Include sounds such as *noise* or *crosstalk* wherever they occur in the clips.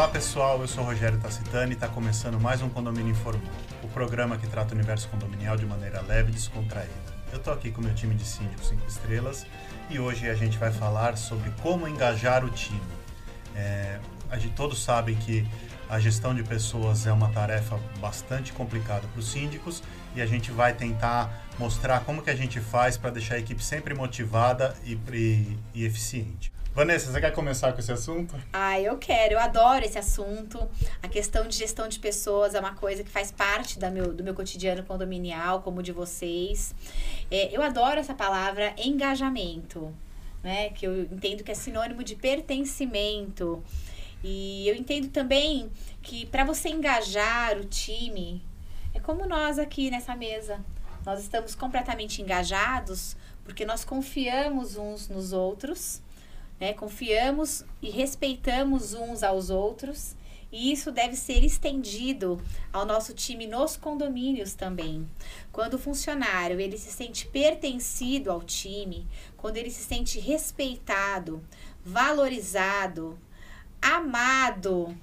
Olá pessoal, eu sou Rogério Tacitani e está começando mais um Condomínio Informal, o programa que trata o universo condominial de maneira leve e descontraída. Eu estou aqui com meu time de síndicos 5 estrelas e hoje a gente vai falar sobre como engajar o time. É, a gente todos sabem que a gestão de pessoas é uma tarefa bastante complicada para os síndicos e a gente vai tentar mostrar como que a gente faz para deixar a equipe sempre motivada e, e, e eficiente. Vanessa, você quer começar com esse assunto? Ah, eu quero, eu adoro esse assunto. A questão de gestão de pessoas é uma coisa que faz parte da meu, do meu cotidiano condominial, como de vocês. É, eu adoro essa palavra engajamento, né? Que eu entendo que é sinônimo de pertencimento. E eu entendo também que para você engajar o time, é como nós aqui nessa mesa. Nós estamos completamente engajados porque nós confiamos uns nos outros né? Confiamos e respeitamos uns aos outros. E isso deve ser estendido ao nosso time nos condomínios também. Quando o funcionário ele se sente pertencido ao time, quando ele se sente respeitado, valorizado, amado,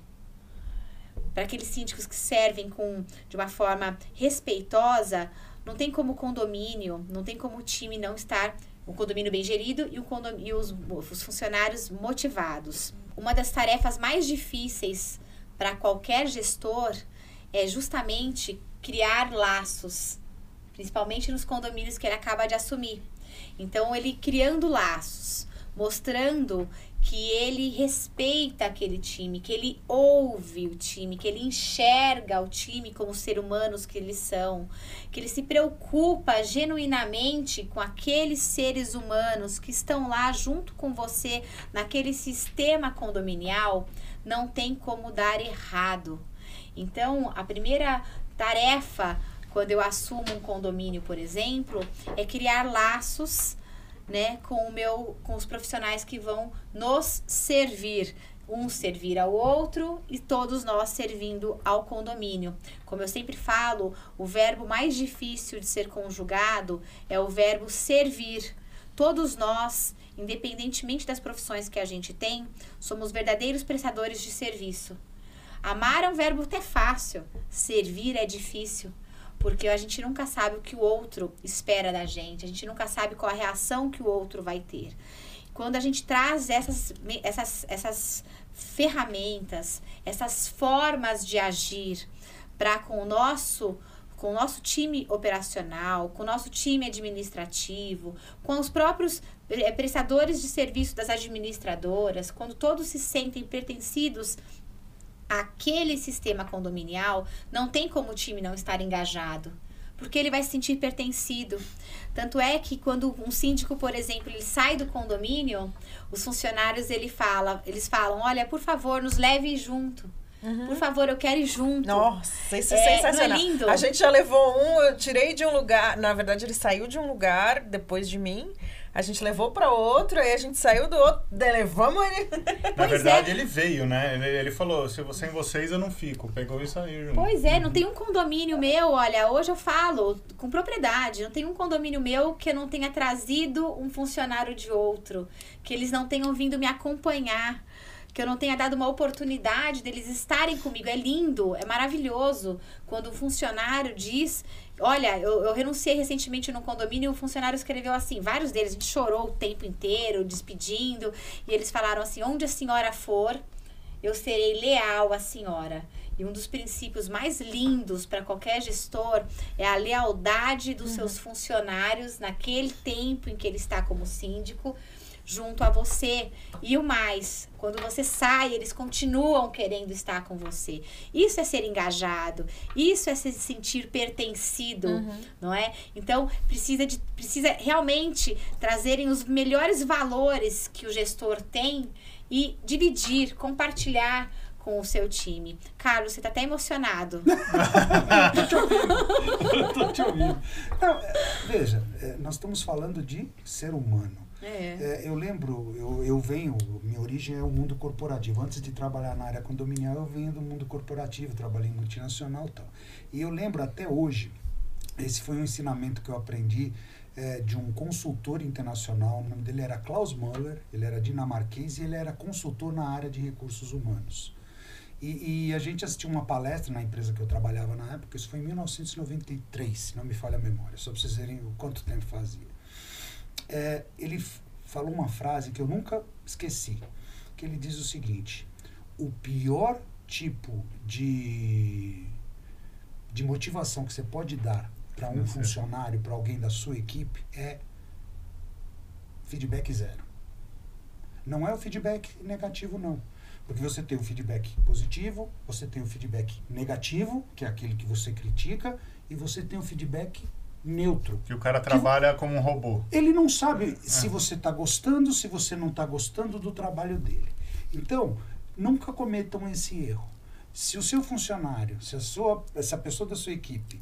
para aqueles síndicos que servem com de uma forma respeitosa, não tem como condomínio, não tem como time não estar um condomínio bem gerido e, condomínio, e os, os funcionários motivados. Uma das tarefas mais difíceis para qualquer gestor é justamente criar laços, principalmente nos condomínios que ele acaba de assumir. Então, ele criando laços, mostrando que ele respeita aquele time, que ele ouve o time, que ele enxerga o time como ser humanos que eles são, que ele se preocupa genuinamente com aqueles seres humanos que estão lá junto com você naquele sistema condominial, não tem como dar errado. Então, a primeira tarefa quando eu assumo um condomínio, por exemplo, é criar laços né, com o meu, com os profissionais que vão nos servir, um servir ao outro e todos nós servindo ao condomínio. Como eu sempre falo, o verbo mais difícil de ser conjugado é o verbo servir. Todos nós, independentemente das profissões que a gente tem, somos verdadeiros prestadores de serviço. Amar é um verbo até fácil, servir é difícil porque a gente nunca sabe o que o outro espera da gente, a gente nunca sabe qual a reação que o outro vai ter. Quando a gente traz essas, essas, essas ferramentas, essas formas de agir para com o nosso com o nosso time operacional, com o nosso time administrativo, com os próprios eh, prestadores de serviço das administradoras, quando todos se sentem pertencidos aquele sistema condominial, não tem como o time não estar engajado, porque ele vai se sentir pertencido. Tanto é que quando um síndico, por exemplo, ele sai do condomínio, os funcionários ele fala, eles falam: "Olha, por favor, nos leve junto". Uhum. Por favor, eu quero ir junto. Nossa, isso é, é sensacional. É lindo? A gente já levou um, eu tirei de um lugar, na verdade ele saiu de um lugar depois de mim a gente levou para outro, aí a gente saiu do outro, levamos ele. Na pois verdade, é. ele veio, né? Ele, ele falou: se você em vocês, eu não fico. Pegou e saiu. Pois é, não tem um condomínio meu, olha, hoje eu falo com propriedade, não tem um condomínio meu que eu não tenha trazido um funcionário de outro, que eles não tenham vindo me acompanhar que eu não tenha dado uma oportunidade deles estarem comigo. É lindo, é maravilhoso quando um funcionário diz Olha, eu, eu renunciei recentemente no condomínio e o funcionário escreveu assim, vários deles, a gente chorou o tempo inteiro, despedindo, e eles falaram assim: onde a senhora for, eu serei leal à senhora. E um dos princípios mais lindos para qualquer gestor é a lealdade dos uhum. seus funcionários naquele tempo em que ele está como síndico junto a você. E o mais, quando você sai, eles continuam querendo estar com você. Isso é ser engajado, isso é se sentir pertencido, uhum. não é? Então, precisa de precisa realmente trazerem os melhores valores que o gestor tem e dividir, compartilhar com o seu time. Carlos, você está até emocionado. tô te ouvindo. tô te ouvindo. Não, veja, é, nós estamos falando de ser humano. É. É, eu lembro, eu, eu venho, minha origem é o mundo corporativo. Antes de trabalhar na área condominial, eu venho do mundo corporativo, trabalhei em multinacional e tal. E eu lembro até hoje, esse foi um ensinamento que eu aprendi é, de um consultor internacional, o nome dele era Klaus Müller, ele era dinamarquês e ele era consultor na área de recursos humanos. E, e, a gente assistiu uma palestra na empresa que eu trabalhava na época, isso foi em 1993, se não me falha a memória, só para vocês verem o quanto tempo fazia. É, ele falou uma frase que eu nunca esqueci, que ele diz o seguinte, o pior tipo de, de motivação que você pode dar para um funcionário, para alguém da sua equipe, é feedback zero. Não é o feedback negativo, não porque você tem o feedback positivo, você tem o feedback negativo, que é aquele que você critica, e você tem o feedback neutro. Que o cara trabalha como um robô. Ele não sabe é. se você está gostando, se você não está gostando do trabalho dele. Então, nunca cometam esse erro. Se o seu funcionário, se a sua, essa pessoa da sua equipe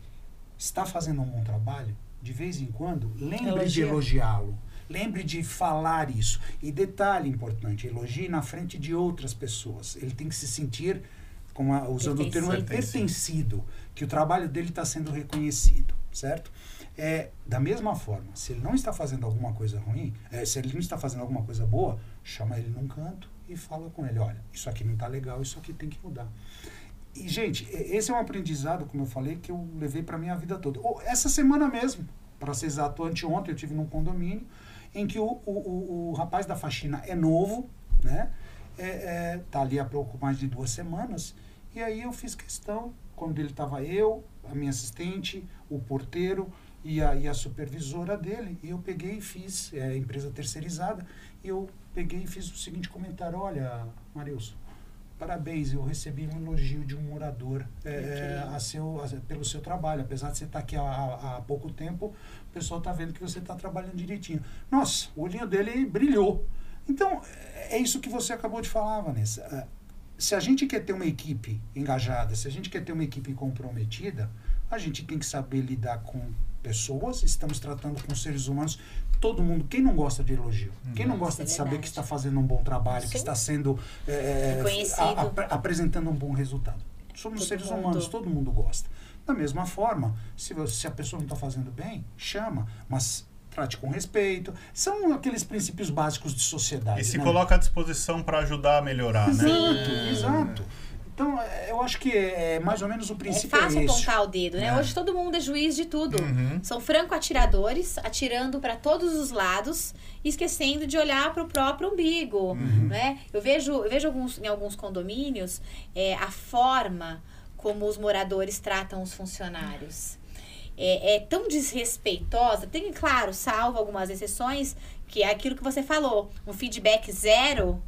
está fazendo um bom trabalho, de vez em quando, lembre Elogia. de elogiá-lo. Lembre de falar isso. E detalhe importante, elogie na frente de outras pessoas. Ele tem que se sentir, como a, usando o termo, pertencido, que o trabalho dele está sendo reconhecido, certo? É, da mesma forma, se ele não está fazendo alguma coisa ruim, é, se ele não está fazendo alguma coisa boa, chama ele num canto e fala com ele, olha, isso aqui não está legal, isso aqui tem que mudar. E, gente, esse é um aprendizado, como eu falei, que eu levei para minha vida toda. essa semana mesmo, para ser exato, anteontem eu tive num condomínio, em que o, o, o, o rapaz da faxina é novo, né? É, é, tá ali há pouco mais de duas semanas. E aí eu fiz questão, quando ele estava eu, a minha assistente, o porteiro e a, e a supervisora dele, e eu peguei e fiz, é, empresa terceirizada, e eu peguei e fiz o seguinte comentário, olha, Marilson, parabéns, eu recebi um elogio de um morador é, a seu, a, pelo seu trabalho. Apesar de você estar tá aqui há, há, pouco tempo, o pessoal está vendo que você está trabalhando direitinho. Nossa, o olhinho dele brilhou. Então, é isso que você acabou de falar, Vanessa. Se a gente quer ter uma equipe engajada, se a gente quer ter uma equipe comprometida, a gente tem que saber lidar com pessoas, estamos tratando com seres humanos todo mundo, quem não gosta de elogio? Quem não gosta é de saber que está fazendo um bom trabalho, Sim. que está sendo é, a, a, apresentando um bom resultado? Somos todo seres mundo. humanos, todo mundo gosta. Da mesma forma, se, você, se a pessoa não está fazendo bem, chama, mas trate com respeito. São aqueles princípios básicos de sociedade. E se né? coloca à disposição para ajudar a melhorar, exato, né? Exato, exato. Então, é, eu acho que é mais ou menos o princípio. É fácil é apontar o dedo, né? É. Hoje todo mundo é juiz de tudo. Uhum. São franco-atiradores, atirando para todos os lados, esquecendo de olhar para o próprio umbigo, uhum. né? Eu vejo, eu vejo alguns, em alguns condomínios é, a forma como os moradores tratam os funcionários. É, é, tão desrespeitosa. Tem, claro, salvo algumas exceções, que é aquilo que você falou. Um feedback zero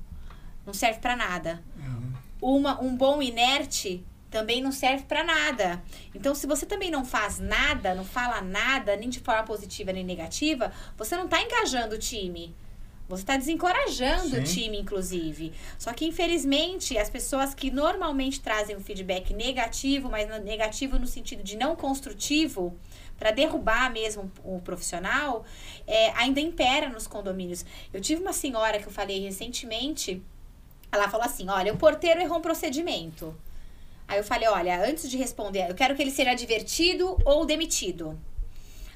não serve para nada uma, um bom inerte também não serve para nada. Então, se você também não faz nada, não fala nada, nem de forma positiva nem negativa, você não está engajando o time. Você está desencorajando Sim. o time, inclusive. Só que, infelizmente, as pessoas que normalmente trazem um feedback negativo, mas negativo no sentido de não construtivo, para derrubar mesmo o profissional, é, ainda impera nos condomínios. Eu tive uma senhora que eu falei recentemente ela falou assim: olha, o porteiro errou um procedimento. Aí eu falei: olha, antes de responder, eu quero que ele seja divertido ou demitido.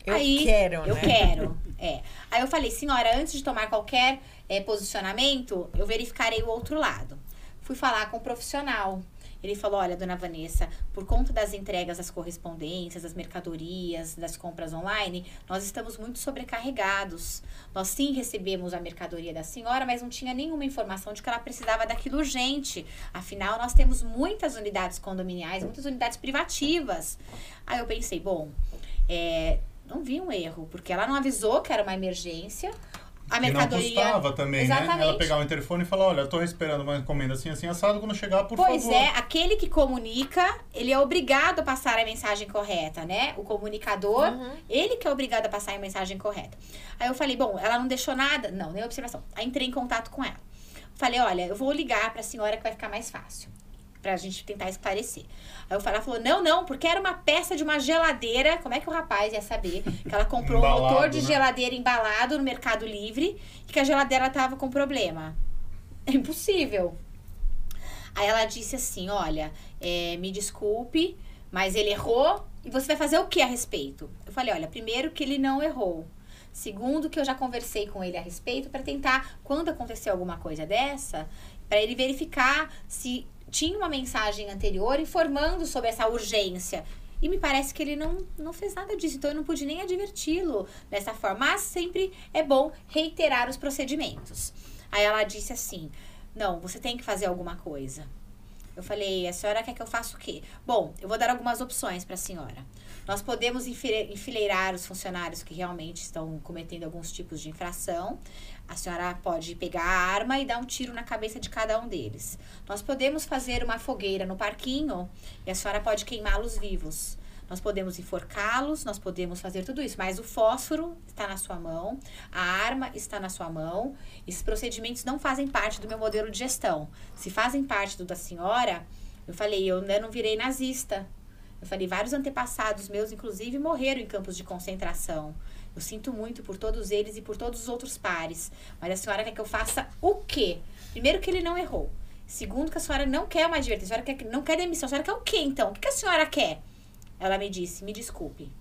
Eu Aí, quero, Eu né? quero, *laughs* é. Aí eu falei: senhora, antes de tomar qualquer é, posicionamento, eu verificarei o outro lado. Fui falar com o profissional. Ele falou: Olha, dona Vanessa, por conta das entregas das correspondências, das mercadorias, das compras online, nós estamos muito sobrecarregados. Nós sim recebemos a mercadoria da senhora, mas não tinha nenhuma informação de que ela precisava daquilo urgente. Afinal, nós temos muitas unidades condominiais, muitas unidades privativas. Aí eu pensei: bom, é, não vi um erro, porque ela não avisou que era uma emergência a mercadoria. E não custava também, Exatamente. né? Ela pegar o interfone e falar, olha, eu tô esperando uma encomenda assim, assim, assado, quando chegar, por pois favor. Pois é, aquele que comunica, ele é obrigado a passar a mensagem correta, né? O comunicador, uhum. ele que é obrigado a passar a mensagem correta. Aí eu falei, bom, ela não deixou nada? Não, nem observação. Aí entrei em contato com ela. Falei, olha, eu vou ligar pra senhora que vai ficar mais fácil pra gente tentar esclarecer. Aí o Fará falou: não, não, porque era uma peça de uma geladeira. Como é que o rapaz ia saber que ela comprou embalado, um motor de né? geladeira embalado no Mercado Livre e que a geladeira tava com problema? É impossível. Aí ela disse assim: olha, é, me desculpe, mas ele errou e você vai fazer o que a respeito? Eu falei: olha, primeiro que ele não errou. Segundo, que eu já conversei com ele a respeito para tentar, quando acontecer alguma coisa dessa, para ele verificar se tinha uma mensagem anterior informando sobre essa urgência. E me parece que ele não, não fez nada disso, então eu não pude nem adverti-lo dessa forma. Mas sempre é bom reiterar os procedimentos. Aí ela disse assim: Não, você tem que fazer alguma coisa. Eu falei: A senhora quer que eu faça o quê? Bom, eu vou dar algumas opções para a senhora. Nós podemos enfileirar os funcionários que realmente estão cometendo alguns tipos de infração. A senhora pode pegar a arma e dar um tiro na cabeça de cada um deles. Nós podemos fazer uma fogueira no parquinho e a senhora pode queimá-los vivos. Nós podemos enforcá-los, nós podemos fazer tudo isso, mas o fósforo está na sua mão, a arma está na sua mão. Esses procedimentos não fazem parte do meu modelo de gestão. Se fazem parte do da senhora, eu falei, eu não virei nazista. Eu falei, vários antepassados meus, inclusive, morreram em campos de concentração. Eu sinto muito por todos eles e por todos os outros pares. Mas a senhora quer que eu faça o quê? Primeiro que ele não errou. Segundo que a senhora não quer uma advertência. A senhora quer, não quer demissão. A senhora quer o quê, então? O que, que a senhora quer? Ela me disse, me desculpe.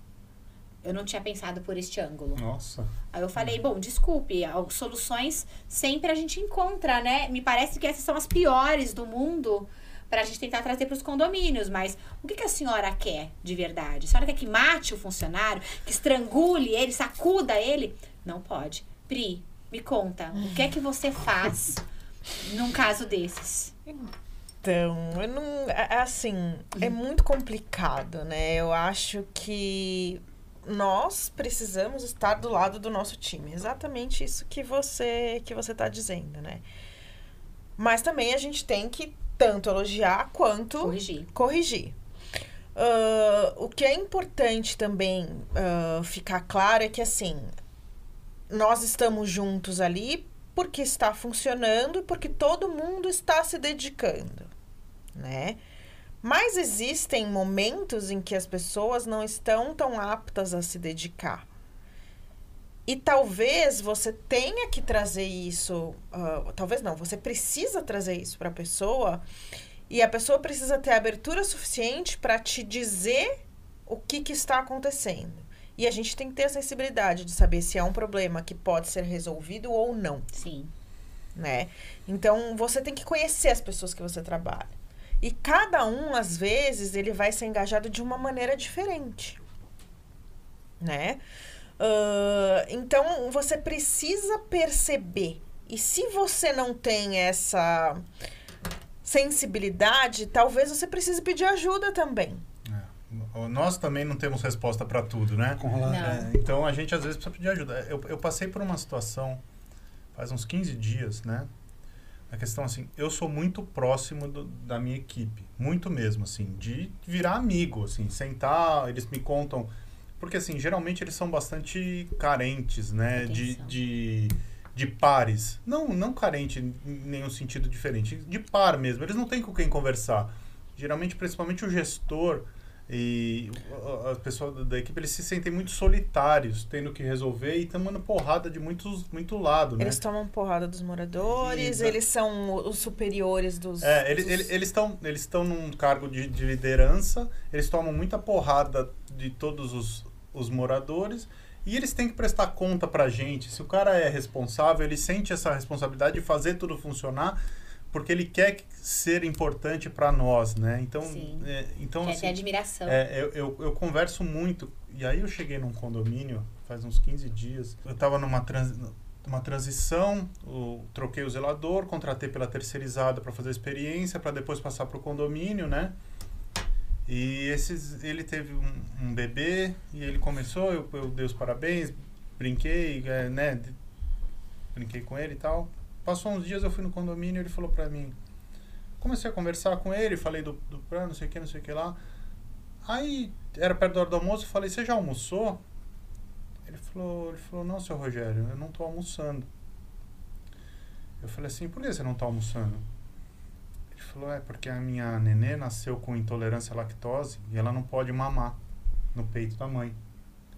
Eu não tinha pensado por este ângulo. Nossa. Aí eu falei, bom, desculpe, soluções sempre a gente encontra, né? Me parece que essas são as piores do mundo para a gente tentar trazer para os condomínios. Mas o que, que, a senhora quer de verdade? A senhora quer que mate o funcionário, que estrangule ele, sacuda ele? Não pode. Pri, me conta, o que é que você faz num caso desses? Então, eu não, é, é assim, é muito complicado, né? Eu acho que nós precisamos estar do lado do nosso time. Exatamente isso que você que você está dizendo, né? Mas também a gente tem que tanto elogiar quanto corrigir. corrigir. Uh, o que é importante também uh, ficar claro é que assim nós estamos juntos ali porque está funcionando e porque todo mundo está se dedicando, né? Mas existem momentos em que as pessoas não estão tão aptas a se dedicar. E talvez você tenha que trazer isso, uh, talvez não, você precisa trazer isso para a pessoa e a pessoa precisa ter abertura suficiente para te dizer o que, que está acontecendo. E a gente tem que ter a sensibilidade de saber se é um problema que pode ser resolvido ou não. Sim. Né? Então, você tem que conhecer as pessoas que você trabalha. E cada um, às vezes, ele vai ser engajado de uma maneira diferente. Né? Uh, então, você precisa perceber. E se você não tem essa sensibilidade, talvez você precise pedir ajuda também. É. Nós também não temos resposta para tudo, né? É, então a gente às vezes precisa pedir ajuda. Eu, eu passei por uma situação faz uns 15 dias, né? A questão assim, eu sou muito próximo do, da minha equipe, muito mesmo, assim, de virar amigo, assim, sentar, eles me contam porque, assim, geralmente eles são bastante carentes, né? De, de, de pares. Não, não carente em nenhum sentido diferente. De par mesmo. Eles não têm com quem conversar. Geralmente, principalmente o gestor e as pessoas da equipe, eles se sentem muito solitários, tendo que resolver e tomando porrada de muitos, muito lado, né? Eles tomam porrada dos moradores, eles são os superiores dos... É, eles dos... eles estão eles estão num cargo de, de liderança, eles tomam muita porrada de todos os, os moradores e eles têm que prestar conta para a gente. Se o cara é responsável, ele sente essa responsabilidade de fazer tudo funcionar porque ele quer ser importante para nós, né? Então, é, então quer assim, ter admiração. É, eu, eu, eu, converso muito e aí eu cheguei num condomínio faz uns 15 dias. Eu estava numa trans, uma transição, o, troquei o zelador, contratei pela terceirizada para fazer a experiência, para depois passar para o condomínio, né? E esses, ele teve um, um bebê e ele começou, eu, eu dei os parabéns, brinquei, é, né? Brinquei com ele e tal. Passou uns dias, eu fui no condomínio ele falou pra mim. Comecei a conversar com ele, falei do, do plano, não sei o que, não sei o que lá. Aí, era perto da hora do almoço, eu falei, você já almoçou? Ele falou, ele falou, não, seu Rogério, eu não tô almoçando. Eu falei assim, por que você não tá almoçando? Falou, é porque a minha nenê nasceu com intolerância à lactose e ela não pode mamar no peito da mãe.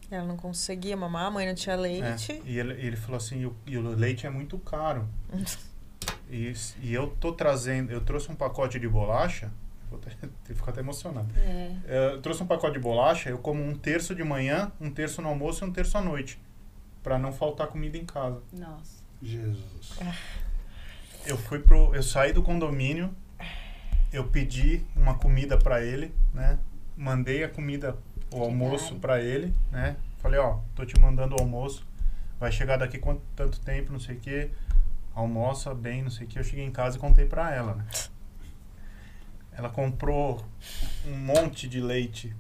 Ela não conseguia mamar, a mãe não tinha leite. É, e ele, ele falou assim, e o, e o leite é muito caro. *laughs* e, e eu tô trazendo, eu trouxe um pacote de bolacha, vou ter, *laughs* ficar até emocionado. É. é. Eu trouxe um pacote de bolacha, eu como um terço de manhã, um terço no almoço e um terço à noite. para não faltar comida em casa. Nossa. Jesus. Eu fui pro. Eu saí do condomínio, eu pedi uma comida para ele, né? Mandei a comida, o almoço para ele, né? Falei, ó, tô te mandando o almoço. Vai chegar daqui quanto tanto tempo, não sei o quê. Almoça bem, não sei o quê. Eu cheguei em casa e contei para ela, né? Ela comprou um monte de leite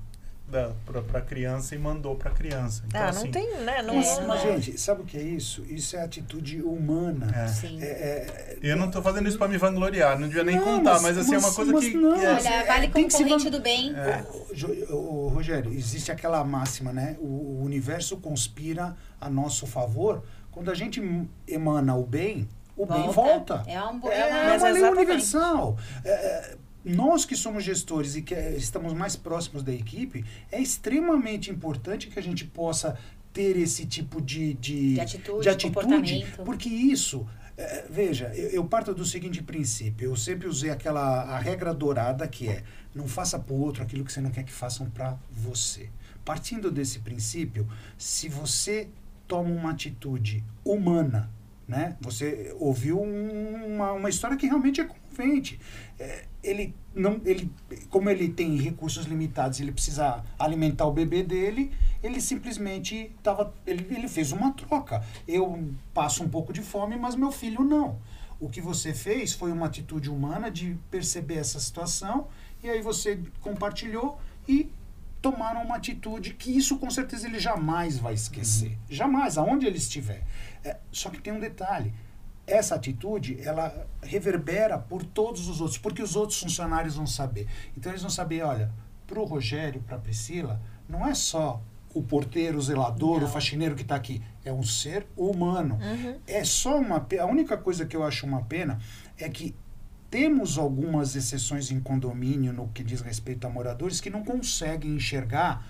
para a criança e mandou para a criança. Então, ah, não assim, tem, né? Não, mas, mas, gente, sabe o que é isso? Isso é atitude humana. É. Sim. É, é, eu não estou fazendo isso para me vangloriar, não devia nem não, contar, mas, mas assim, é uma coisa que. Não, que é, olha, vale concorrente do bem. É. O, o, o, Rogério, existe aquela máxima, né? O, o universo conspira a nosso favor. Quando a gente emana o bem, o volta. bem volta. É, um, é, é uma lei universal. É, nós que somos gestores e que estamos mais próximos da equipe, é extremamente importante que a gente possa ter esse tipo de, de, de atitude, de atitude porque isso é, veja, eu, eu, parto do seguinte princípio. Eu sempre usei aquela a regra dourada que é não faça para o outro aquilo que você não quer que façam para você. Partindo desse princípio, se você toma uma atitude humana, né? Você ouviu um, uma, uma história que realmente é comovente. É, ele não ele como ele tem recursos limitados ele precisa alimentar o bebê dele ele simplesmente tava ele, ele fez uma troca eu passo um pouco de fome mas meu filho não o que você fez foi uma atitude humana de perceber essa situação e aí você compartilhou e tomaram uma atitude que isso com certeza ele jamais vai esquecer uhum. jamais aonde ele estiver é, só que tem um detalhe essa atitude ela reverbera por todos os outros, porque os outros funcionários vão saber. Então eles vão saber, olha, para o Rogério, para a Priscila, não é só o porteiro, o zelador, não. o faxineiro que está aqui, é um ser humano. Uhum. É só uma a única coisa que eu acho uma pena é que temos algumas exceções em condomínio no que diz respeito a moradores que não conseguem enxergar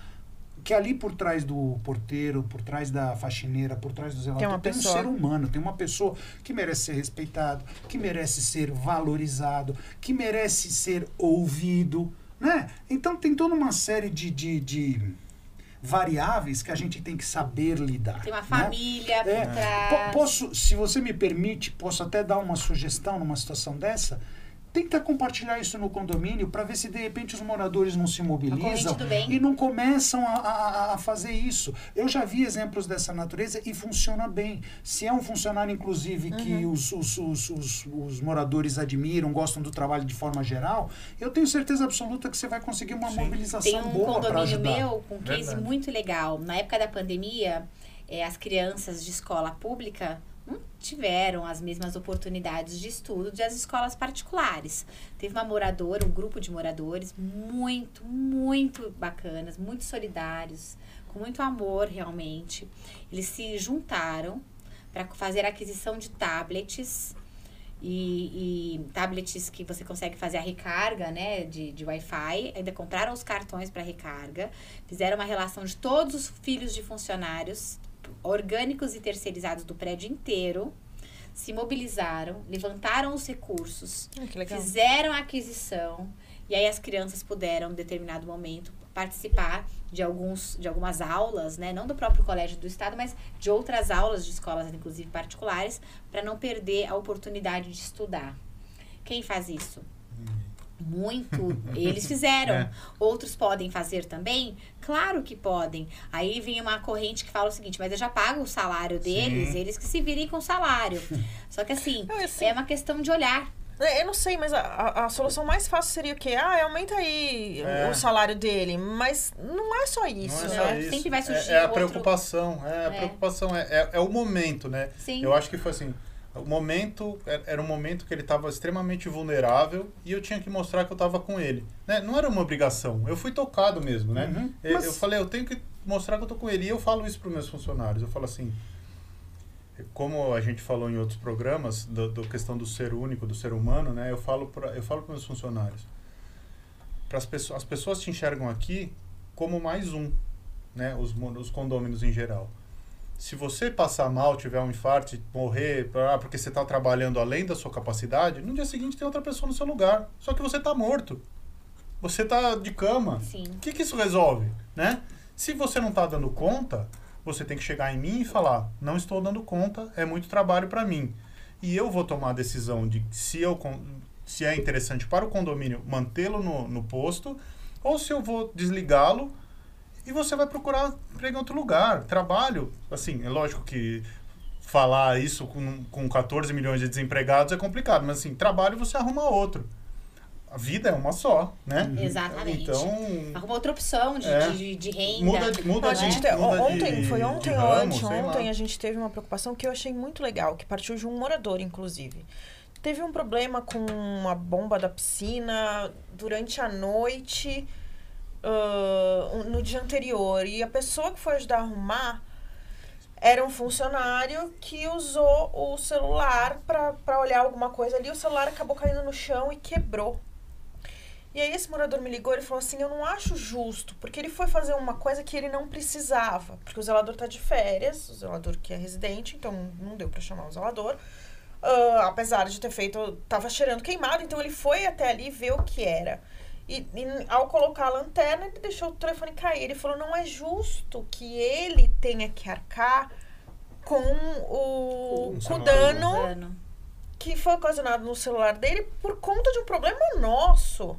que ali por trás do porteiro, por trás da faxineira, por trás do zelador, tem, tem um ser humano, tem uma pessoa que merece ser respeitado, que merece ser valorizado, que merece ser ouvido, né? Então tem toda uma série de, de, de variáveis que a gente tem que saber lidar. Tem uma né? família por é, trás. Posso, se você me permite, posso até dar uma sugestão numa situação dessa? Tenta compartilhar isso no condomínio para ver se de repente os moradores não se mobilizam e não começam a, a, a, fazer isso. Eu já vi exemplos dessa natureza e funciona bem. Se é um funcionário, inclusive, uhum. que os, os, os, os, os moradores admiram, gostam do trabalho de forma geral, eu tenho certeza absoluta que você vai conseguir uma Sim. mobilização Tem um boa para ajudar. condomínio meu com um case Verdade. muito legal. Na época da pandemia, é, as crianças de escola pública tiveram as mesmas oportunidades de estudo das escolas particulares. Teve uma moradora, um grupo de moradores muito, muito bacanas, muito solidários, com muito amor realmente. Eles se juntaram para fazer a aquisição de tablets e, e, tablets que você consegue fazer a recarga né, de, de Wi-Fi. Ainda compraram os cartões para recarga, fizeram uma relação de todos os filhos de funcionários orgânicos e terceirizados do prédio inteiro se mobilizaram, levantaram os recursos, ah, fizeram a aquisição e aí as crianças puderam, em determinado momento, participar de alguns de algumas aulas, né, não do próprio colégio do estado, mas de outras aulas de escolas, inclusive particulares, para não perder a oportunidade de estudar. Quem faz isso? Muito. *laughs* Eles fizeram. É. Outros podem fazer também? Claro que podem. Aí vem uma corrente que fala o seguinte: mas eu já pago o salário deles, Sim. eles que se virem com o salário. *laughs* Só que assim, não, assim, é uma questão de olhar. É, eu não sei, mas a, a solução mais fácil seria o quê? Ah, aumenta aí é. o salário dele. Mas não é só isso, não é né? Só isso. Sempre vai surgir. É, é a outro... preocupação. É, a é. preocupação. É, é, é, o momento, né? Sim. Eu acho que foi assim. O momento era um momento que ele estava extremamente vulnerável e eu tinha que mostrar que eu estava com ele. Né? Não era uma obrigação, eu fui tocado mesmo, né? Uhum, mas... Eu falei, eu tenho que mostrar que eu tô com ele. E eu falo isso para os meus funcionários. Eu falo assim, como a gente falou em outros programas, da questão do ser único, do ser humano, né? Eu falo para eu falo para meus funcionários, para as pessoas, as pessoas te enxergam aqui como mais um, né? Os, os condôminos em geral se você passar mal, tiver um infarto, morrer, porque você está trabalhando além da sua capacidade, no dia seguinte tem outra pessoa no seu lugar. Só que você está morto. Você está de cama. O que, que isso resolve? Né? Se você não está dando conta, você tem que chegar em mim e falar: não estou dando conta, é muito trabalho para mim. E eu vou tomar a decisão de se eu se é interessante para o condomínio mantê-lo no, no posto ou se eu vou desligá-lo e você vai procurar emprego em outro lugar. Trabalho, assim, é lógico que falar isso com, com 14 milhões de desempregados é complicado, mas assim, trabalho você arruma outro. A vida é uma só, né? Uhum. Exatamente. Então. Arruma outra opção de, é, de, de, renda. Muda, muda, a gente muda ontem, de, foi ontem ou ontem, ontem a gente teve uma preocupação que eu achei muito legal, que partiu de um morador, inclusive. Teve um problema com uma bomba da piscina durante a noite, uh, no dia anterior. E a pessoa que foi ajudar a arrumar era um funcionário que usou o celular para olhar alguma coisa ali. O celular acabou caindo no chão e quebrou. E aí esse morador me ligou e falou assim, eu não acho justo, porque ele foi fazer uma coisa que ele não precisava, porque o zelador tá de férias, o zelador que é residente, então não deu para chamar o zelador. Uh, apesar de ter feito, tava cheirando queimado, então ele foi até ali ver o que era. E, e, ao colocar a lanterna, ele deixou o telefone cair. Ele falou: não é justo que ele tenha que arcar com o, com o dano que foi ocasionado no celular dele por conta de um problema nosso.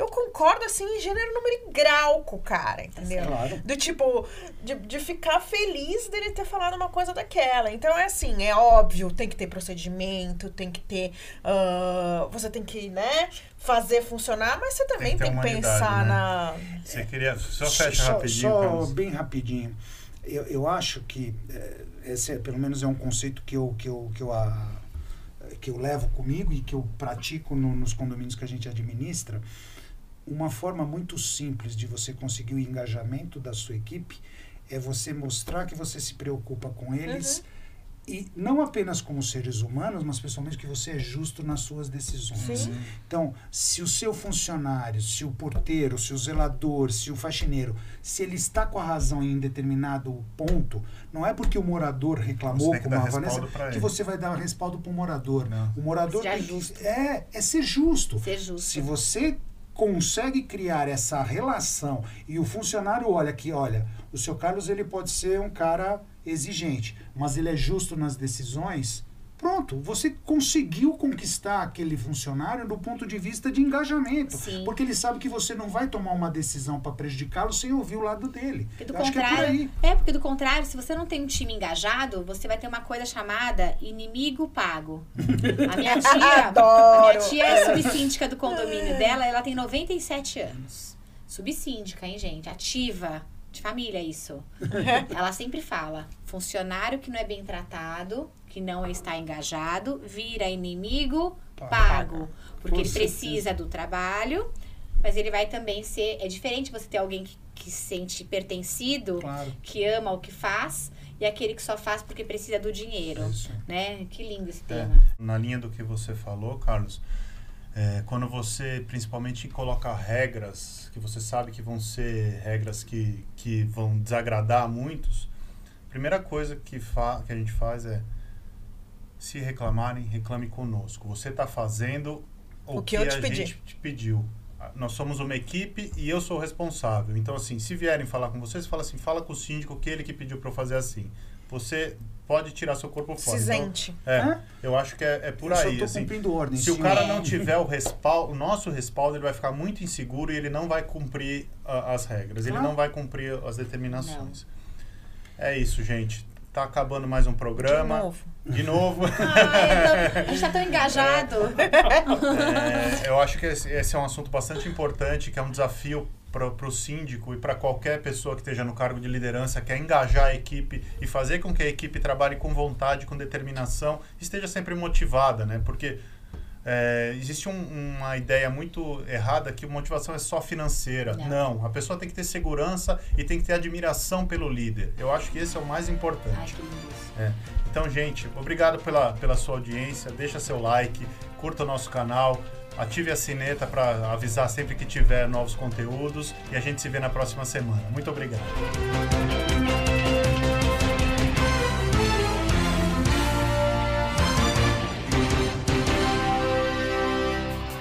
Eu concordo, assim, em gênero, número e grau com o cara, entendeu? Claro. Do tipo, de, de ficar feliz dele ter falado uma coisa daquela. Então, é assim, é óbvio, tem que ter procedimento, tem que ter... Uh, você tem que, né, fazer funcionar, mas você também tem que, tem que pensar né? na... Você queria... Só fecha só, rapidinho. Só bem rapidinho. Eu, eu acho que... Eh, esse, é, pelo menos, é um conceito que eu... Que eu, que eu a, que eu levo comigo e que eu pratico no, nos condomínios que a gente administra, uma forma muito simples de você conseguir o engajamento da sua equipe é você mostrar que você se preocupa com eles uhum. e não apenas como seres humanos, mas principalmente que você é justo nas suas decisões. Sim. Então, se o seu funcionário, se o porteiro, se o zelador, se o faxineiro, se ele está com a razão em determinado ponto, não é porque o morador reclamou, como a Vanessa, que você vai dar respaldo para o morador. Não. O morador tem que, é, é ser justo. Ser justo. Se você consegue criar essa relação. E o funcionário olha que, olha, o seu Carlos ele pode ser um cara exigente, mas ele é justo nas decisões, Pronto, você conseguiu conquistar aquele funcionário do ponto de vista de engajamento. Sim. Porque ele sabe que você não vai tomar uma decisão para prejudicá-lo sem ouvir o lado dele. Porque do Eu contrário, é, é, porque do contrário, se você não tem um time engajado, você vai ter uma coisa chamada inimigo pago. A minha *laughs* tia, Adoro. a minha tia é subsíndica do condomínio dela, ela tem 97 anos. Subsíndica, hein, gente? Ativa. De família, isso. *laughs* ela sempre fala: funcionário que não é bem tratado que não está engajado vira inimigo pago. Porque ele precisa do trabalho, mas ele vai também ser. É diferente você ter alguém que, que se sente pertencido, claro. que ama o que faz, e aquele que só faz porque precisa do dinheiro. Isso. Né? Que lindo esse é. tema. Na linha do que você falou, Carlos, é, quando você principalmente coloca regras, que você sabe que vão ser regras que, que vão desagradar a muitos, a primeira coisa que, fa que a gente faz é se reclamarem, reclame conosco. Você está fazendo o, o que, que a pedi. gente te pediu. Nós somos uma equipe e eu sou o responsável. Então, assim, se vierem falar com vocês, fala assim, fala com o síndico que ele que pediu para eu fazer assim. Você pode tirar seu corpo fora. Se então, É, eu acho que é, é por eu aí. Só assim, cumprindo ordem. Se sim. o cara não tiver o respaldo, o nosso respaldo, ele vai ficar muito inseguro e ele não vai cumprir uh, as regras. Ele não vai cumprir as determinações. Não. É isso, gente. Tá acabando mais um programa. De novo. De novo. *laughs* Ai, a gente tá tão engajado. É, eu acho que esse, esse, é um assunto bastante importante, que é um desafio para o síndico e para qualquer pessoa que esteja no cargo de liderança, que é engajar a equipe e fazer com que a equipe trabalhe com vontade, com determinação, esteja sempre motivada, né? Porque é, existe um, uma ideia muito errada que motivação é só financeira. Não. Não. a pessoa tem que ter segurança e tem que ter admiração pelo líder. Eu acho que esse é o mais importante. Ai, é. Então, gente, obrigado pela, pela sua audiência. Deixa seu like, curta o nosso canal, ative a sineta para avisar sempre que tiver novos conteúdos e a gente se vê na próxima semana. Muito obrigado.